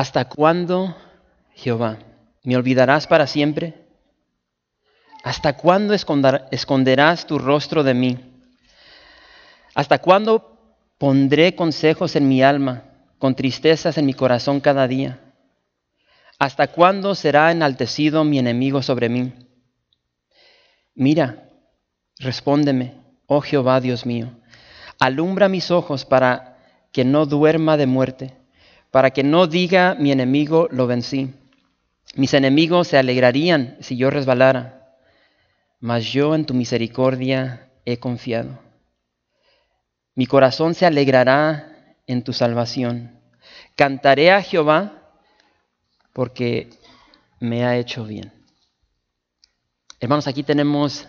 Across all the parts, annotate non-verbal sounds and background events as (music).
¿Hasta cuándo, Jehová, me olvidarás para siempre? ¿Hasta cuándo esconderás tu rostro de mí? ¿Hasta cuándo pondré consejos en mi alma, con tristezas en mi corazón cada día? ¿Hasta cuándo será enaltecido mi enemigo sobre mí? Mira, respóndeme, oh Jehová Dios mío, alumbra mis ojos para que no duerma de muerte, para que no diga mi enemigo lo vencí. Mis enemigos se alegrarían si yo resbalara, mas yo en tu misericordia he confiado. Mi corazón se alegrará en tu salvación. Cantaré a Jehová porque me ha hecho bien. Hermanos, aquí tenemos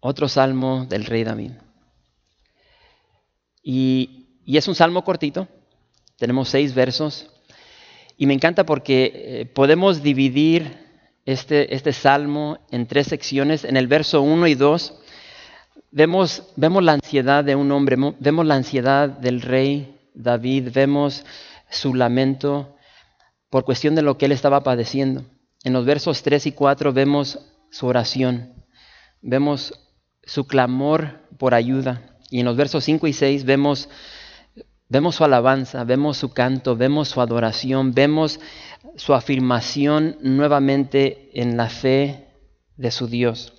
otro salmo del rey David. Y, es un salmo cortito, tenemos seis versos, y me encanta porque eh, podemos dividir este, este salmo en tres secciones. En el verso 1 y 2 vemos, vemos la ansiedad de un hombre, vemos la ansiedad del rey David, vemos su lamento por cuestión de lo que él estaba padeciendo. En los versos 3 y 4 vemos su oración, vemos su clamor por ayuda. Y en los versos 5 y 6 vemos, vemos su alabanza, vemos su canto, vemos su adoración, vemos su afirmación nuevamente en la fe de su Dios.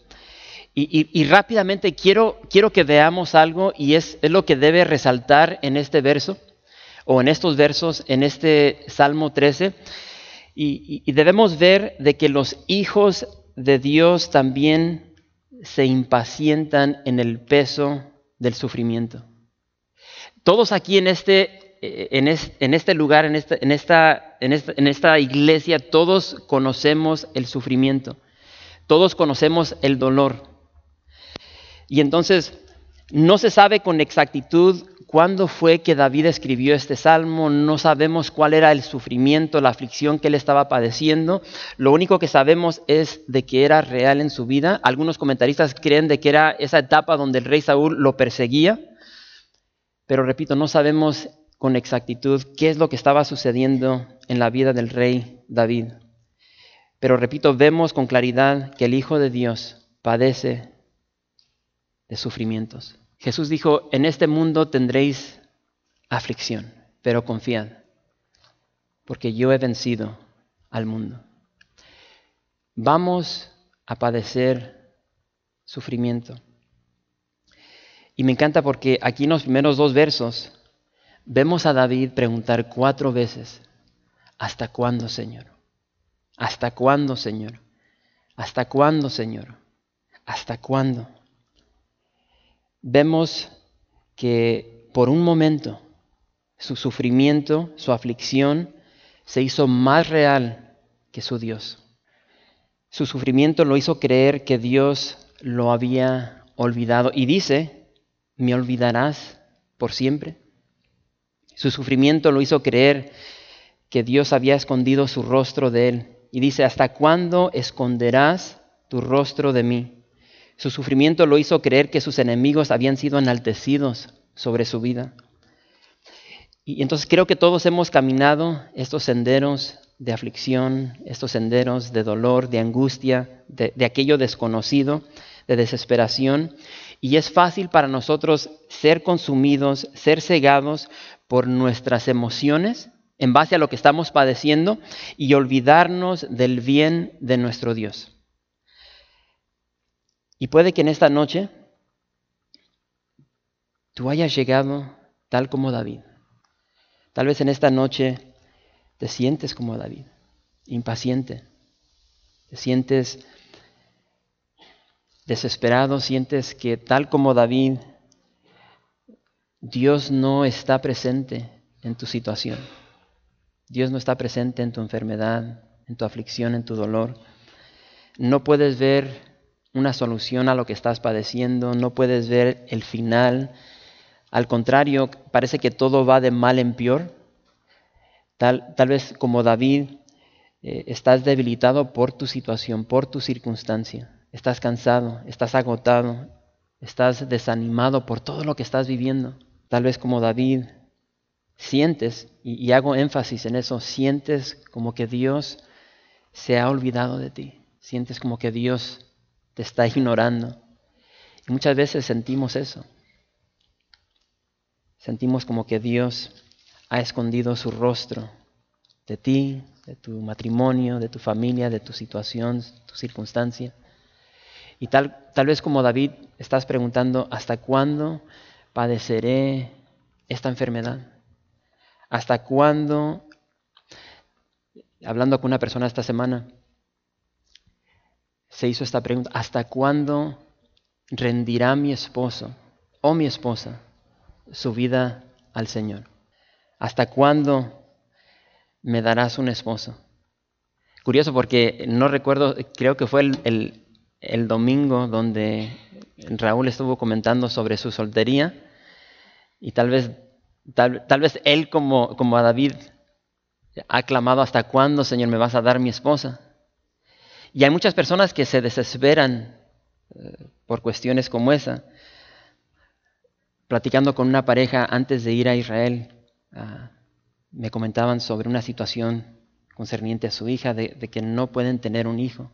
Y, rápidamente quiero, quiero, que veamos algo y es, es, lo que debe resaltar en este verso o en estos versos, en este Salmo 13. Y, y debemos ver de que los hijos de Dios también se impacientan en el peso del sufrimiento. Todos aquí en este, lugar, en esta iglesia, todos conocemos el sufrimiento, todos conocemos el dolor. Y entonces no se sabe con exactitud cuándo fue que David escribió este salmo, no sabemos cuál era el sufrimiento, la aflicción que él estaba padeciendo. Lo único que sabemos es de que era real en su vida. Algunos comentaristas creen de que era esa etapa donde el rey Saúl lo perseguía. Pero repito, no sabemos con exactitud qué es lo que estaba sucediendo en la vida del rey David. Pero repito, vemos con claridad que el Hijo de Dios padece de sufrimientos. Jesús dijo, en este mundo tendréis aflicción, pero confiad, porque yo he vencido al mundo. Vamos a padecer sufrimiento. Y me encanta porque aquí en los primeros dos versos vemos a David preguntar cuatro veces, ¿hasta cuándo, Señor? ¿Hasta cuándo, Señor? ¿Hasta cuándo, Señor? ¿Hasta cuándo? vemos que por un momento su sufrimiento, su aflicción, se hizo más real que su Dios. Su sufrimiento lo hizo creer que Dios lo había olvidado. Y dice, ¿me olvidarás por siempre? Su sufrimiento lo hizo creer que Dios había escondido su rostro de él. Y dice, ¿hasta cuándo esconderás tu rostro de mí? Su sufrimiento lo hizo creer que sus enemigos habían sido enaltecidos sobre su vida. Y entonces creo que todos hemos caminado estos senderos de aflicción, estos senderos de dolor, de angustia, de, aquello desconocido, de desesperación. Y es fácil para nosotros ser consumidos, ser cegados por nuestras emociones en base a lo que estamos padeciendo y olvidarnos del bien de nuestro Dios. Y puede que en esta noche tú hayas llegado tal como David. Tal vez en esta noche te sientes como David, impaciente. Te sientes desesperado, sientes que tal como David, Dios no está presente en tu situación. Dios no está presente en tu enfermedad, en tu aflicción, en tu dolor. No puedes ver una solución a lo que estás padeciendo, no puedes ver el final. Al contrario, parece que todo va de mal en peor. Tal, tal vez como David, eh, estás debilitado por tu situación, por tu circunstancia. Estás cansado, estás agotado, estás desanimado por todo lo que estás viviendo. Tal vez como David, sientes, y, hago énfasis en eso, sientes como que Dios se ha olvidado de ti. Sientes como que Dios te está ignorando. Y muchas veces sentimos eso. Sentimos como que Dios ha escondido su rostro de ti, de tu matrimonio, de tu familia, de tu situación, tu circunstancia. Y tal, tal vez como David estás preguntando, ¿hasta cuándo padeceré esta enfermedad? ¿Hasta cuándo? Hablando con una persona esta semana, se hizo esta pregunta, ¿hasta cuándo rendirá mi esposo o mi esposa su vida al Señor? ¿Hasta cuándo me darás un esposo? Curioso porque no recuerdo, creo que fue el, el domingo donde Raúl estuvo comentando sobre su soltería y tal vez Tal, vez él como, como a David ha clamado, ¿hasta cuándo, Señor, me vas a dar mi esposa? Y hay muchas personas que se desesperan eh, por cuestiones como esa. Platicando con una pareja antes de ir a Israel, ah, me comentaban sobre una situación concerniente a su hija, de, que no pueden tener un hijo.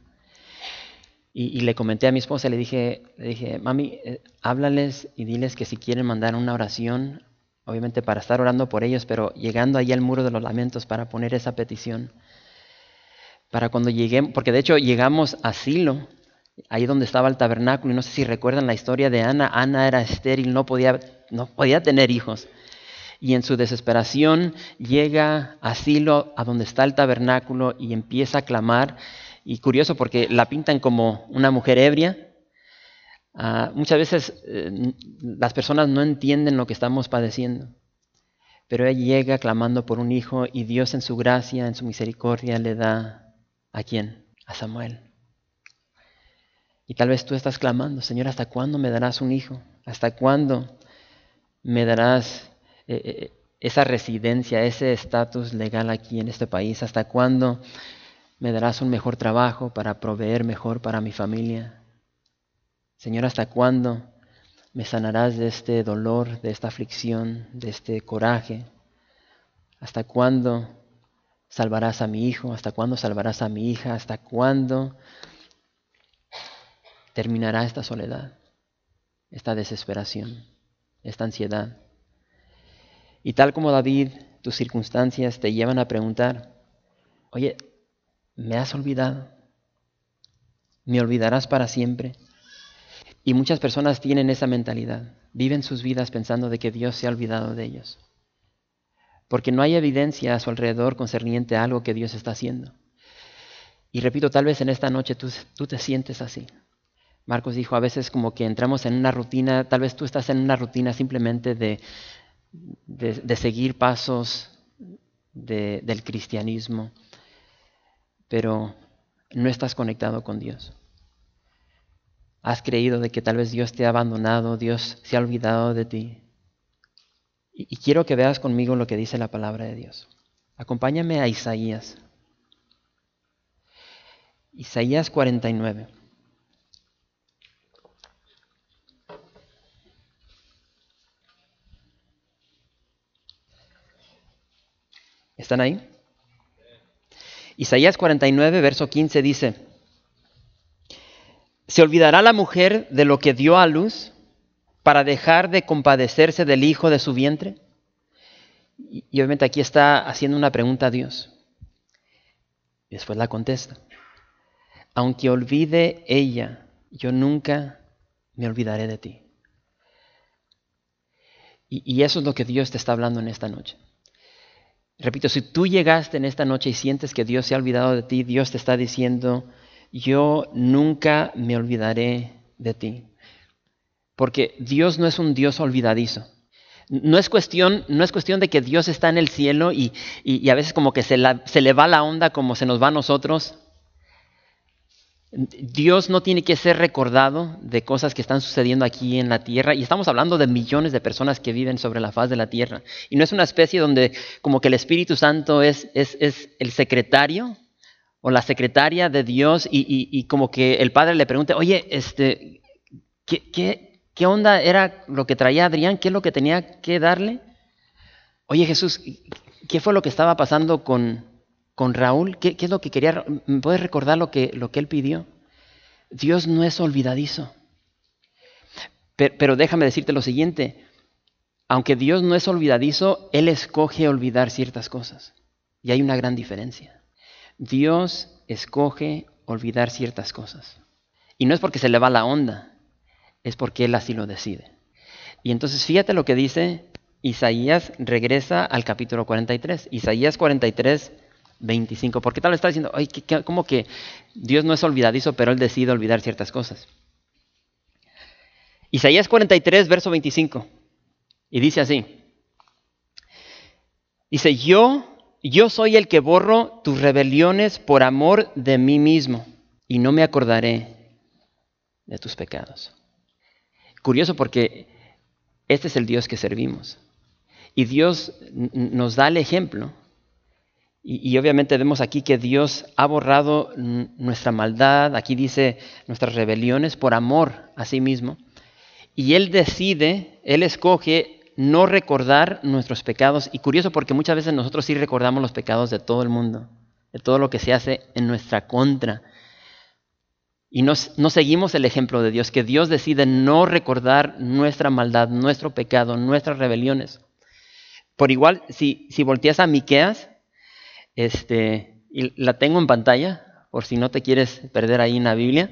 Y, le comenté a mi esposa, le dije, le dije mami, eh, háblales y diles que si quieren mandar una oración obviamente para estar orando por ellos, pero llegando ahí al muro de los lamentos para poner esa petición. Para cuando lleguemos, porque de hecho llegamos a Silo, ahí donde estaba el tabernáculo, y no sé si recuerdan la historia de Ana, Ana era estéril, no podía, no podía tener hijos. Y en su desesperación llega a Silo, a donde está el tabernáculo, y empieza a clamar. Y curioso porque la pintan como una mujer ebria, Ah, muchas veces eh, las personas no entienden lo que estamos padeciendo, pero ella llega clamando por un hijo y Dios en su gracia, en su misericordia le da a quién? A Samuel. Y tal vez tú estás clamando, Señor, ¿hasta cuándo me darás un hijo? ¿Hasta cuándo me darás eh, eh, esa residencia, ese estatus legal aquí en este país? ¿Hasta cuándo me darás un mejor trabajo para proveer mejor para mi familia? Señor, ¿hasta cuándo me sanarás de este dolor, de esta aflicción, de este coraje? ¿Hasta cuándo salvarás a mi hijo? ¿Hasta cuándo salvarás a mi hija? ¿Hasta cuándo terminará esta soledad, esta desesperación, esta ansiedad? Y tal como David, tus circunstancias te llevan a preguntar, oye, ¿me has olvidado? ¿Me olvidarás para siempre? Y muchas personas tienen esa mentalidad, viven sus vidas pensando de que Dios se ha olvidado de ellos. Porque no hay evidencia a su alrededor concerniente a algo que Dios está haciendo. Y repito, tal vez en esta noche tú, tú te sientes así. Marcos dijo, a veces como que entramos en una rutina, tal vez tú estás en una rutina simplemente de, de, seguir pasos del cristianismo, pero no estás conectado con Dios. Has creído de que tal vez Dios te ha abandonado, Dios se ha olvidado de ti. Y, quiero que veas conmigo lo que dice la palabra de Dios. Acompáñame a Isaías. Isaías 49. ¿Están ahí? Isaías 49, verso 15 dice, ¿Se olvidará la mujer de lo que dio a luz para dejar de compadecerse del hijo de su vientre? Y, obviamente aquí está haciendo una pregunta a Dios. Y después la contesta. Aunque olvide ella, yo nunca me olvidaré de ti. Y, y eso es lo que Dios te está hablando en esta noche. Repito, si tú llegaste en esta noche y sientes que Dios se ha olvidado de ti, Dios te está diciendo, yo nunca me olvidaré de ti. Porque Dios no es un Dios olvidadizo. No es cuestión, no es cuestión de que Dios está en el cielo y, a veces como que se, se le va la onda como se nos va a nosotros. Dios no tiene que ser recordado de cosas que están sucediendo aquí en la tierra y estamos hablando de millones de personas que viven sobre la faz de la tierra. Y no es una especie donde como que el Espíritu Santo es, es, el secretario o la secretaria de Dios y, como que el Padre le pregunte, oye, este, ¿qué, qué, onda era lo que traía Adrián? ¿Qué es lo que tenía que darle? Oye Jesús, ¿qué fue lo que estaba pasando con, con Raúl, ¿qué, es lo que quería? ¿Me puedes recordar lo que, lo que él pidió? Dios no es olvidadizo. Pero, pero, déjame decirte lo siguiente, aunque Dios no es olvidadizo, Él escoge olvidar ciertas cosas. Y hay una gran diferencia. Dios escoge olvidar ciertas cosas. Y no es porque se le va la onda, es porque Él así lo decide. Y entonces fíjate lo que dice Isaías, regresa al capítulo 43. Isaías 43, 25. Porque tal vez está diciendo, Ay, ¿cómo que Dios no es olvidadizo, pero Él decide olvidar ciertas cosas? Isaías 43, verso 25. Y dice así. Dice, yo, yo soy el que borro tus rebeliones por amor de mí mismo, y no me acordaré de tus pecados. Curioso porque este es el Dios que servimos. Y Dios nos da el ejemplo y, obviamente vemos aquí que Dios ha borrado nuestra maldad, aquí dice nuestras rebeliones por amor a sí mismo. Y Él decide, Él escoge no recordar nuestros pecados. Y curioso porque muchas veces nosotros sí recordamos los pecados de todo el mundo, de todo lo que se hace en nuestra contra. Y no seguimos el ejemplo de Dios, que Dios decide no recordar nuestra maldad, nuestro pecado, nuestras rebeliones. Por igual, si, si volteas a Miqueas, este, y la tengo en pantalla, por si no te quieres perder ahí en la Biblia.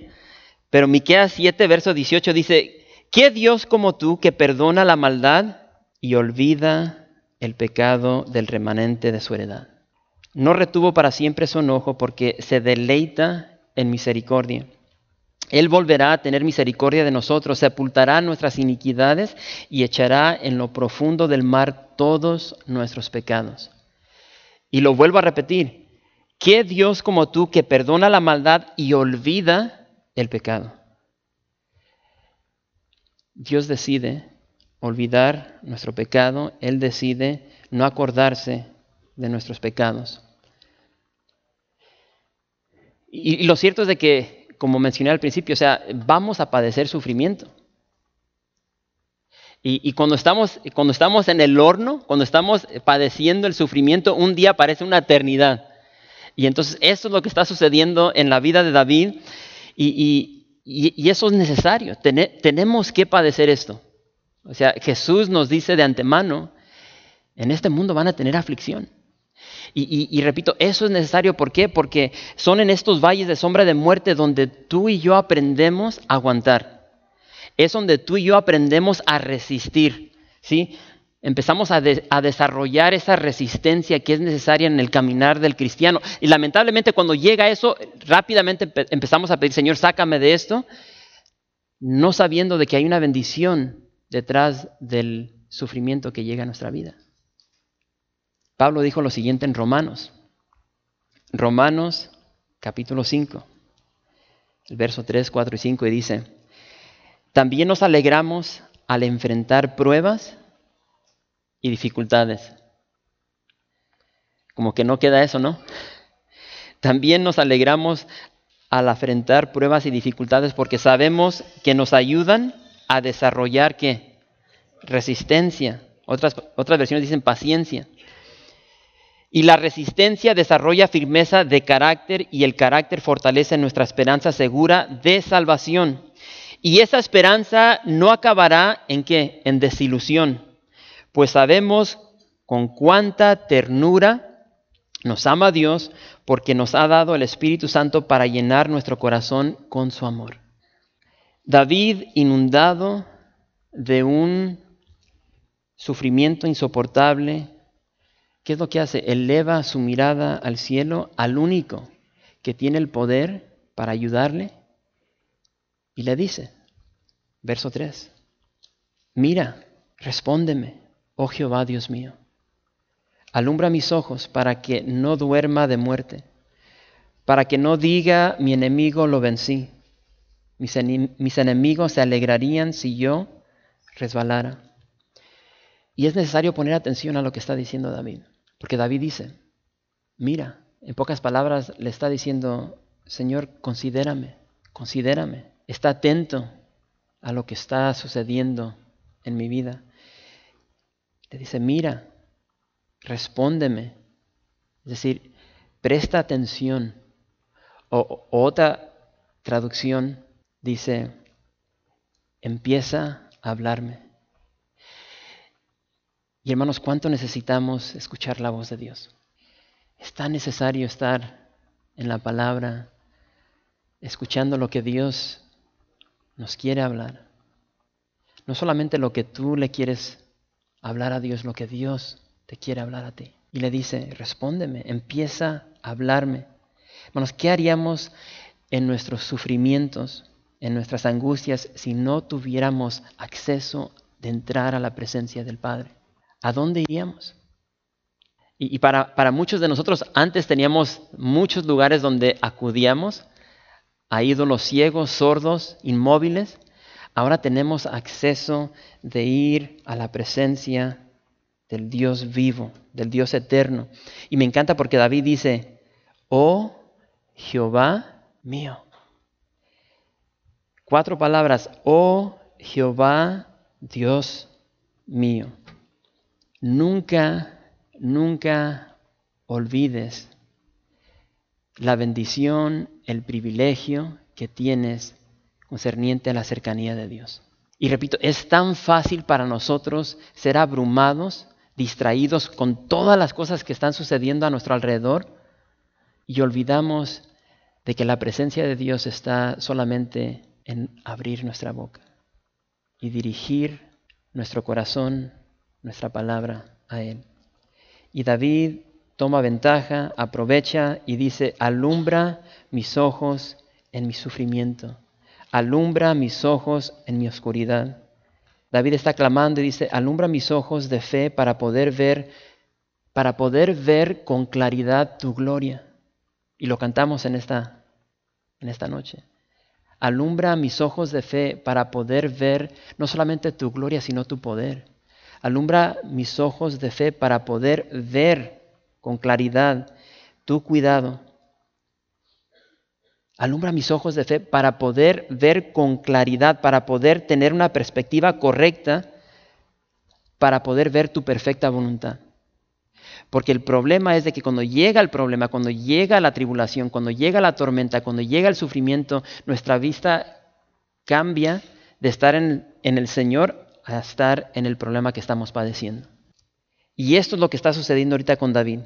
Pero Miqueas 7, verso 18 dice, ¿qué Dios como tú que perdona la maldad y olvida el pecado del remanente de su heredad? No retuvo para siempre su enojo porque se deleita en misericordia. Él volverá a tener misericordia de nosotros, sepultará nuestras iniquidades y echará en lo profundo del mar todos nuestros pecados. Y lo vuelvo a repetir, ¿qué Dios como tú que perdona la maldad y olvida el pecado? Dios decide olvidar nuestro pecado, Él decide no acordarse de nuestros pecados. Y, lo cierto es de que, como mencioné al principio, o sea, vamos a padecer sufrimiento. Y, cuando, estamos, cuando estamos en el horno, cuando estamos padeciendo el sufrimiento, un día parece una eternidad. Y entonces eso es lo que está sucediendo en la vida de David y, eso es necesario. tenemos que padecer esto. O sea, Jesús nos dice de antemano, en este mundo van a tener aflicción. Y, repito, eso es necesario. ¿Por qué? Porque son en estos valles de sombra de muerte donde tú y yo aprendemos a aguantar es donde tú y yo aprendemos a resistir, ¿sí? Empezamos a, desarrollar esa resistencia que es necesaria en el caminar del cristiano. Y lamentablemente cuando llega eso, rápidamente empezamos a pedir, Señor, sácame de esto, no sabiendo de que hay una bendición detrás del sufrimiento que llega a nuestra vida. Pablo dijo lo siguiente en Romanos. Romanos capítulo 5, el verso 3, 4 y 5, y dice, también nos alegramos al enfrentar pruebas y dificultades. Como que no queda eso, ¿no? También nos alegramos al enfrentar pruebas y dificultades porque sabemos que nos ayudan a desarrollar qué? Resistencia. Otras, otras versiones dicen paciencia. Y la resistencia desarrolla firmeza de carácter y el carácter fortalece nuestra esperanza segura de salvación. Y esa esperanza no acabará en qué? En desilusión. Pues sabemos con cuánta ternura nos ama Dios porque nos ha dado el Espíritu Santo para llenar nuestro corazón con su amor. David, inundado de un sufrimiento insoportable, ¿qué es lo que hace? Eleva su mirada al cielo, al único que tiene el poder para ayudarle y le dice, verso 3, mira, respóndeme, oh Jehová Dios mío. Alumbra mis ojos para que no duerma de muerte, para que no diga mi enemigo lo vencí. Mis, mis enemigos se alegrarían si yo resbalara. Y es necesario poner atención a lo que está diciendo David, porque David dice, mira, en pocas palabras le está diciendo, Señor, considérame, considérame, está atento a lo que está sucediendo en mi vida. Le dice, mira, respóndeme. Es decir, presta atención. O, otra traducción dice, empieza a hablarme. Y hermanos, ¿cuánto necesitamos escuchar la voz de Dios? Es tan necesario estar en la palabra, escuchando lo que Dios nos quiere hablar. No solamente lo que tú le quieres hablar a Dios, lo que Dios te quiere hablar a ti. Y le dice, respóndeme, empieza a hablarme. Hermanos, ¿qué haríamos en nuestros sufrimientos, en nuestras angustias, si no tuviéramos acceso de entrar a la presencia del Padre? ¿A dónde iríamos? Y, para, para muchos de nosotros antes teníamos muchos lugares donde acudíamos a ídolos ciegos, sordos, inmóviles. Ahora tenemos acceso de ir a la presencia del Dios vivo, del Dios eterno. Y me encanta porque David dice, oh Jehová mío. Cuatro palabras, oh Jehová Dios mío. Nunca, nunca olvides la bendición, el privilegio que tienes concerniente a la cercanía de Dios. Y repito, es tan fácil para nosotros ser abrumados distraídos con todas las cosas que están sucediendo a nuestro alrededor y olvidamos de que la presencia de Dios está solamente en abrir nuestra boca y dirigir nuestro corazón, nuestra palabra a Él. Y David toma ventaja, aprovecha y dice, alumbra mis ojos en mi sufrimiento, alumbra mis ojos en mi oscuridad. David está clamando y dice, alumbra mis ojos de fe para poder ver, para poder ver con claridad tu gloria. Y lo cantamos en esta, en esta noche. Alumbra mis ojos de fe para poder ver no solamente tu gloria, sino tu poder. Alumbra mis ojos de fe para poder ver con claridad tu cuidado, Alumbra mis ojos de fe para poder ver con claridad, para poder tener una perspectiva correcta, para poder ver tu perfecta voluntad. Porque el problema es de que cuando llega el problema, cuando llega la tribulación, cuando llega la tormenta, cuando llega el sufrimiento, nuestra vista cambia de estar en, el Señor a estar en el problema que estamos padeciendo. Y esto es lo que está sucediendo ahorita con David.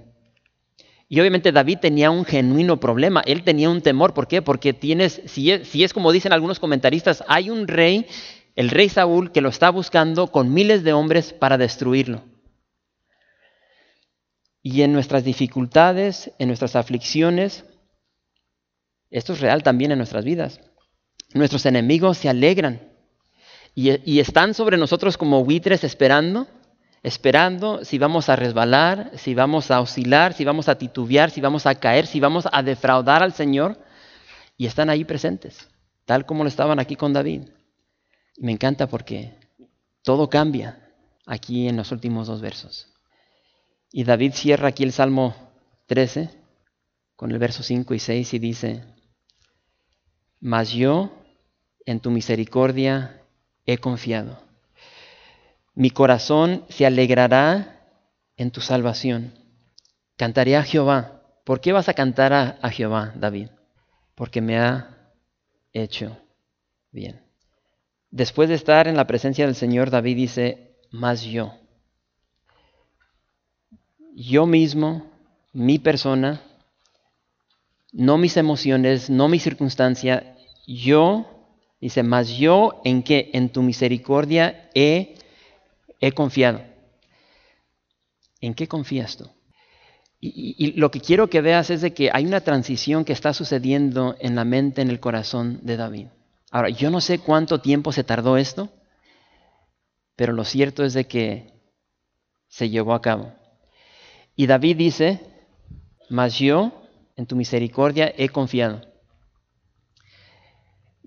Y obviamente David tenía un genuino problema, él tenía un temor, ¿por qué? Porque tienes, si es, como dicen algunos comentaristas, hay un rey, el rey Saúl, que lo está buscando con miles de hombres para destruirlo. Y en nuestras dificultades, en nuestras aflicciones, esto es real también en nuestras vidas. Nuestros enemigos se alegran y, y están sobre nosotros como buitres esperando esperando si vamos a resbalar, si vamos a oscilar, si vamos a titubear, si vamos a caer, si vamos a defraudar al Señor. Y están ahí presentes, tal como lo estaban aquí con David. Me encanta porque todo cambia aquí en los últimos dos versos. Y David cierra aquí el Salmo 13 con el verso 5 y 6 y dice, mas yo en tu misericordia he confiado mi corazón se alegrará en tu salvación. Cantaré a Jehová. ¿Por qué vas a cantar a, Jehová, David? Porque me ha hecho bien. Después de estar en la presencia del Señor, David dice, más yo. Yo mismo, mi persona, no mis emociones, no mi circunstancia, yo, dice, más yo en que en tu misericordia he he confiado. ¿En qué confías tú? Y, lo que quiero que veas es de que hay una transición que está sucediendo en la mente, en el corazón de David. Ahora, yo no sé cuánto tiempo se tardó esto, pero lo cierto es de que se llevó a cabo. Y David dice, mas yo en tu misericordia he confiado.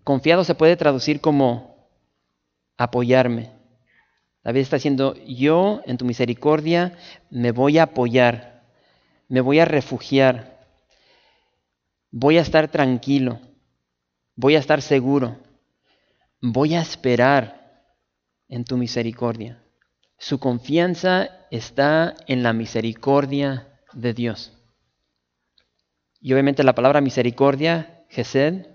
Confiado se puede traducir como apoyarme. David está diciendo, yo en tu misericordia me voy a apoyar, me voy a refugiar, voy a estar tranquilo, voy a estar seguro, voy a esperar en tu misericordia. Su confianza está en la misericordia de Dios. Y obviamente la palabra misericordia, Gesed,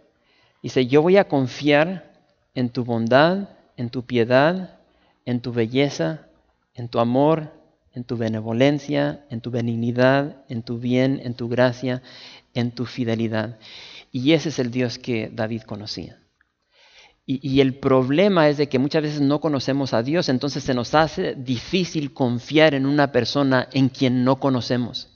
dice, yo voy a confiar en tu bondad, en tu piedad, en tu belleza, en tu amor, en tu benevolencia, en tu benignidad, en tu bien, en tu gracia, en tu fidelidad. Y ese es el Dios que David conocía. Y, y, el problema es de que muchas veces no conocemos a Dios, entonces se nos hace difícil confiar en una persona en quien no conocemos.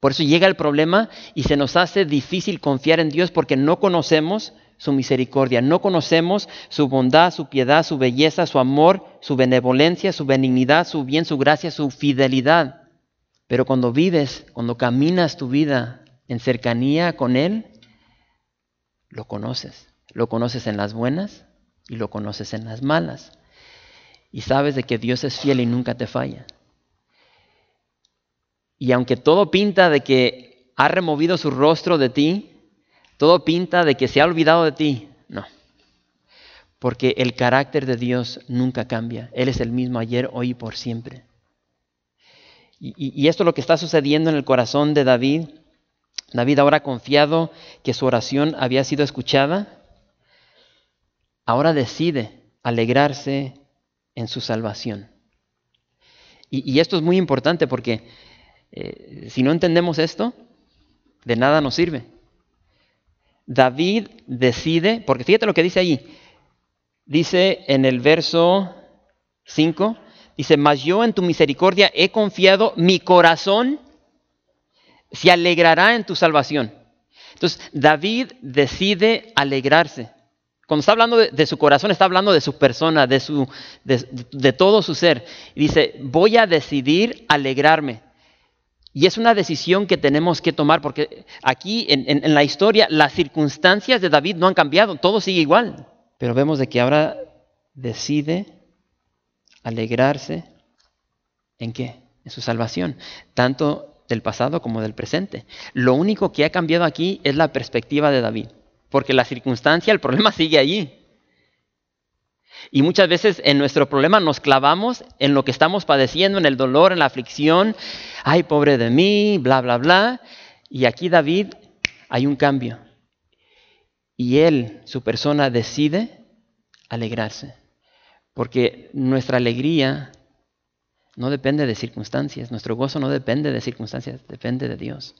Por eso llega el problema y se nos hace difícil confiar en Dios porque no conocemos su misericordia, no conocemos su bondad, su piedad, su belleza, su amor, su benevolencia, su benignidad, su bien, su gracia, su fidelidad. Pero cuando vives, cuando caminas tu vida en cercanía con Él, lo conoces. Lo conoces en las buenas y lo conoces en las malas. Y sabes de que Dios es fiel y nunca te falla. Y aunque todo pinta de que ha removido su rostro de ti, todo pinta de que se ha olvidado de ti, no. Porque el carácter de Dios nunca cambia. Él es el mismo ayer, hoy y por siempre. Y, esto es lo que está sucediendo en el corazón de David. David ahora confiado que su oración había sido escuchada, ahora decide alegrarse en su salvación. Y, y esto es muy importante porque eh, si no entendemos esto, de nada nos sirve. David decide, porque fíjate lo que dice ahí, dice en el verso 5, dice, mas yo en tu misericordia he confiado, mi corazón se alegrará en tu salvación. Entonces, David decide alegrarse. Cuando está hablando de, su corazón, está hablando de su persona, de, su, de todo su ser. Dice, voy a decidir alegrarme. Y es una decisión que tenemos que tomar porque aquí en, la historia las circunstancias de David no han cambiado, todo sigue igual. Pero vemos de que ahora decide alegrarse en qué? En su salvación, tanto del pasado como del presente. Lo único que ha cambiado aquí es la perspectiva de David, porque la circunstancia, el problema (laughs) sigue allí. Y muchas veces en nuestro problema nos clavamos en lo que estamos padeciendo, en el dolor, en la aflicción. Ay, pobre de mí, bla, bla, bla. Y aquí David hay un cambio. Y él, su persona, decide alegrarse. Porque nuestra alegría no depende de circunstancias. Nuestro gozo no depende de circunstancias, depende de Dios.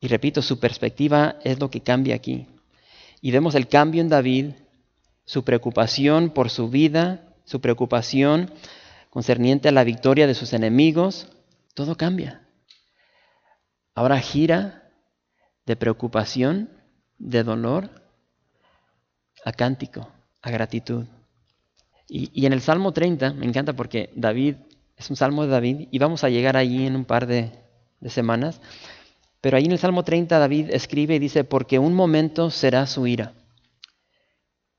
Y repito, su perspectiva es lo que cambia aquí. Y vemos el cambio en David su preocupación por su vida, su preocupación concerniente a la victoria de sus enemigos, todo cambia. Ahora gira de preocupación, de dolor, a cántico, a gratitud. Y, en el Salmo 30, me encanta porque David, es un Salmo de David, y vamos a llegar allí en un par de, de semanas, pero ahí en el Salmo 30 David escribe y dice, porque un momento será su ira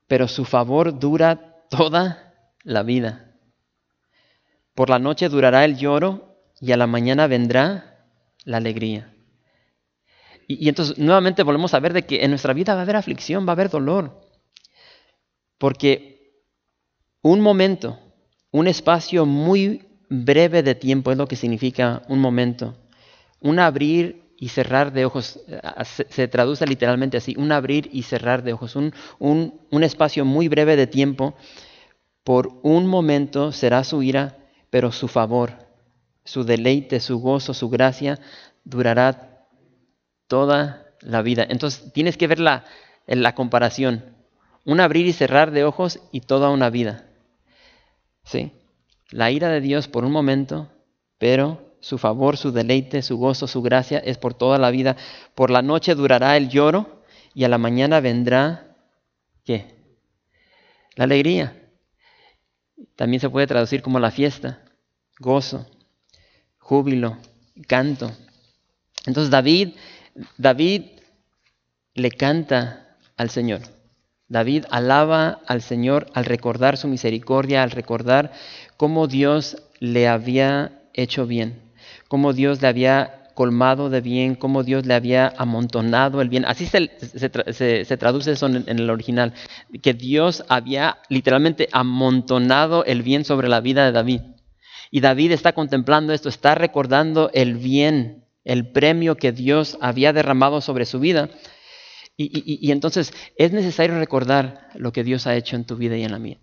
pero su favor dura toda la vida. Por la noche durará el lloro y a la mañana vendrá la alegría. Y, entonces nuevamente volvemos a ver de que en nuestra vida va a haber aflicción, va a haber dolor. Porque un momento, un espacio muy breve de tiempo es lo que significa un momento. Un abrir y cerrar de ojos, eh, se, traduce literalmente así, un abrir y cerrar de ojos, un, un, espacio muy breve de tiempo. Por un momento será su ira, pero su favor, su deleite, su gozo, su gracia durará toda la vida. Entonces tienes que ver la, la comparación. Un abrir y cerrar de ojos y toda una vida. ¿Sí? La ira de Dios por un momento, pero su favor, su deleite, su gozo, su gracia es por toda la vida. Por la noche durará el lloro y a la mañana vendrá, ¿qué? La alegría. También se puede traducir como la fiesta, gozo, júbilo, canto. Entonces David, David le canta al Señor. David alaba al Señor al recordar su misericordia, al recordar cómo Dios le había hecho bien, cómo Dios le había colmado de bien, cómo Dios le había amontonado el bien. Así se, traduce eso en, en, el original, que Dios había literalmente amontonado el bien sobre la vida de David. Y David está contemplando esto, está recordando el bien, el premio que Dios había derramado sobre su vida. Y, entonces es necesario recordar lo que Dios ha hecho en tu vida y en la mía.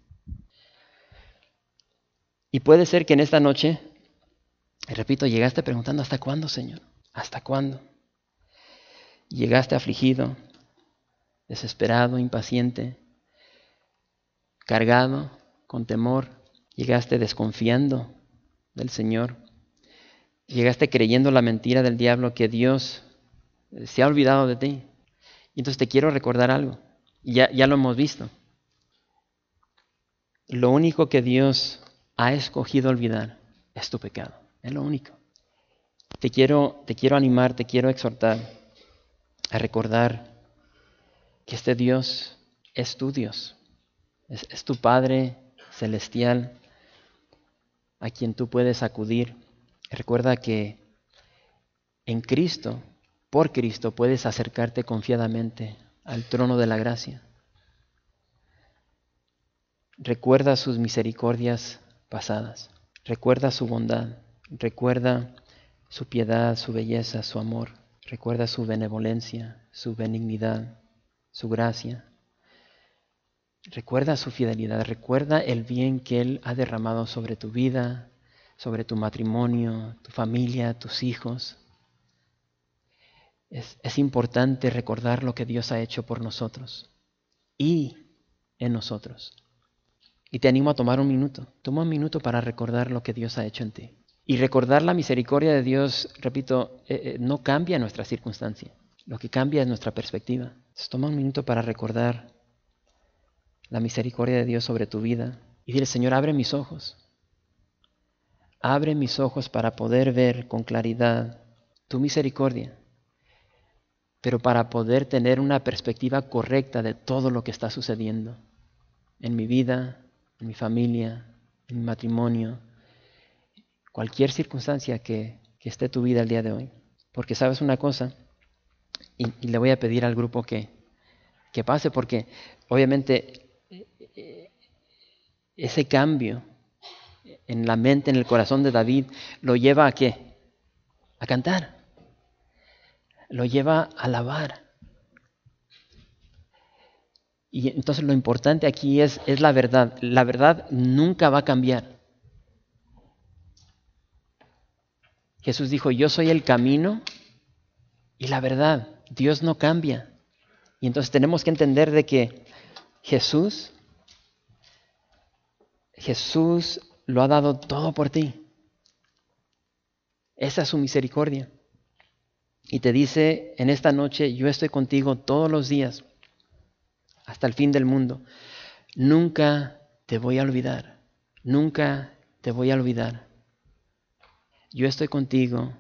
Y puede ser que en esta noche, repito, llegaste preguntando, ¿hasta cuándo, Señor? ¿Hasta cuándo? Llegaste afligido, desesperado, impaciente, cargado, con temor. Llegaste desconfiando del Señor. Llegaste creyendo la mentira del diablo que Dios se ha olvidado de ti. Y entonces te quiero recordar algo. Ya, ya lo hemos visto. Lo único que Dios ha escogido olvidar es tu pecado. Es lo único. Te quiero, te quiero animar, te quiero exhortar a recordar que este Dios es tu Dios. Es, es tu Padre celestial a quien tú puedes acudir. Recuerda que en Cristo por Cristo puedes acercarte confiadamente al trono de la gracia. Recuerda sus misericordias pasadas, recuerda su bondad, recuerda su piedad, su belleza, su amor, recuerda su benevolencia, su benignidad, su gracia. Recuerda su fidelidad, recuerda el bien que Él ha derramado sobre tu vida, sobre tu matrimonio, tu familia, tus hijos, es, importante recordar lo que Dios ha hecho por nosotros y en nosotros. Y te animo a tomar un minuto. Toma un minuto para recordar lo que Dios ha hecho en ti. Y recordar la misericordia de Dios, repito, eh, eh, no cambia nuestra circunstancia. Lo que cambia es nuestra perspectiva. Toma un minuto para recordar la misericordia de Dios sobre tu vida. Y dile, Señor, abre mis ojos. Abre mis ojos para poder ver con claridad tu misericordia pero para poder tener una perspectiva correcta de todo lo que está sucediendo en mi vida, en mi familia, en mi matrimonio, cualquier circunstancia que, esté tu vida el día de hoy. Porque sabes una cosa, y, le voy a pedir al grupo que, que pase, porque obviamente ese cambio en la mente, en el corazón de David, lo lleva a qué? A cantar lo lleva a alabar. Y entonces lo importante aquí es, es la verdad. La verdad nunca va a cambiar. Jesús dijo, yo soy el camino y la verdad. Dios no cambia. Y entonces tenemos que entender de que Jesús, Jesús lo ha dado todo por ti. Esa es su misericordia y te dice en esta noche, yo estoy contigo todos los días hasta el fin del mundo. Nunca te voy a olvidar, nunca te voy a olvidar. Yo estoy contigo,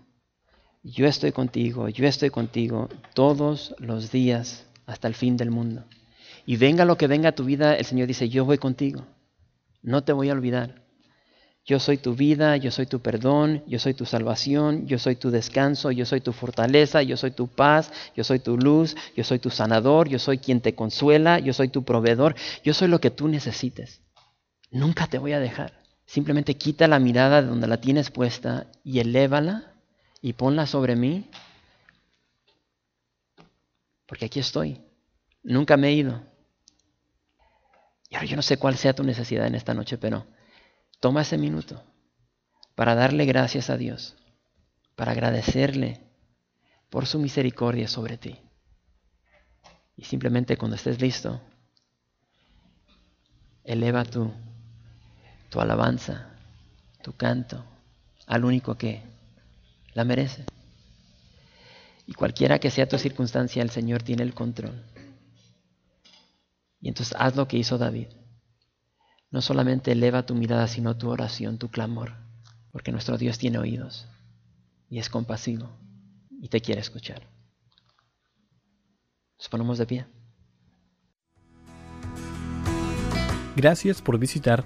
yo estoy contigo, yo estoy contigo todos los días hasta el fin del mundo. Y venga lo que venga a tu vida, el Señor dice, yo voy contigo, no te voy a olvidar. Yo soy tu vida, yo soy tu perdón, yo soy tu salvación, yo soy tu descanso, yo soy tu fortaleza, yo soy tu paz, yo soy tu luz, yo soy tu sanador, yo soy quien te consuela, yo soy tu proveedor, yo soy lo que tú necesites. Nunca te voy a dejar. Simplemente quita la mirada de donde la tienes puesta y elévala y ponla sobre mí. Porque aquí estoy. Nunca me he ido. Y ahora yo no sé cuál sea tu necesidad en esta noche, pero Toma ese minuto para darle gracias a Dios, para agradecerle por su misericordia sobre ti. Y simplemente cuando estés listo, eleva tu, tu alabanza, tu canto al único que la merece. Y cualquiera que sea tu circunstancia, el Señor tiene el control. Y entonces haz lo que hizo David. no solamente eleva tu mirada, sino tu oración, tu clamor, porque nuestro Dios tiene oídos y es compasivo y te quiere escuchar. Nos ponemos de pie. Gracias por visitar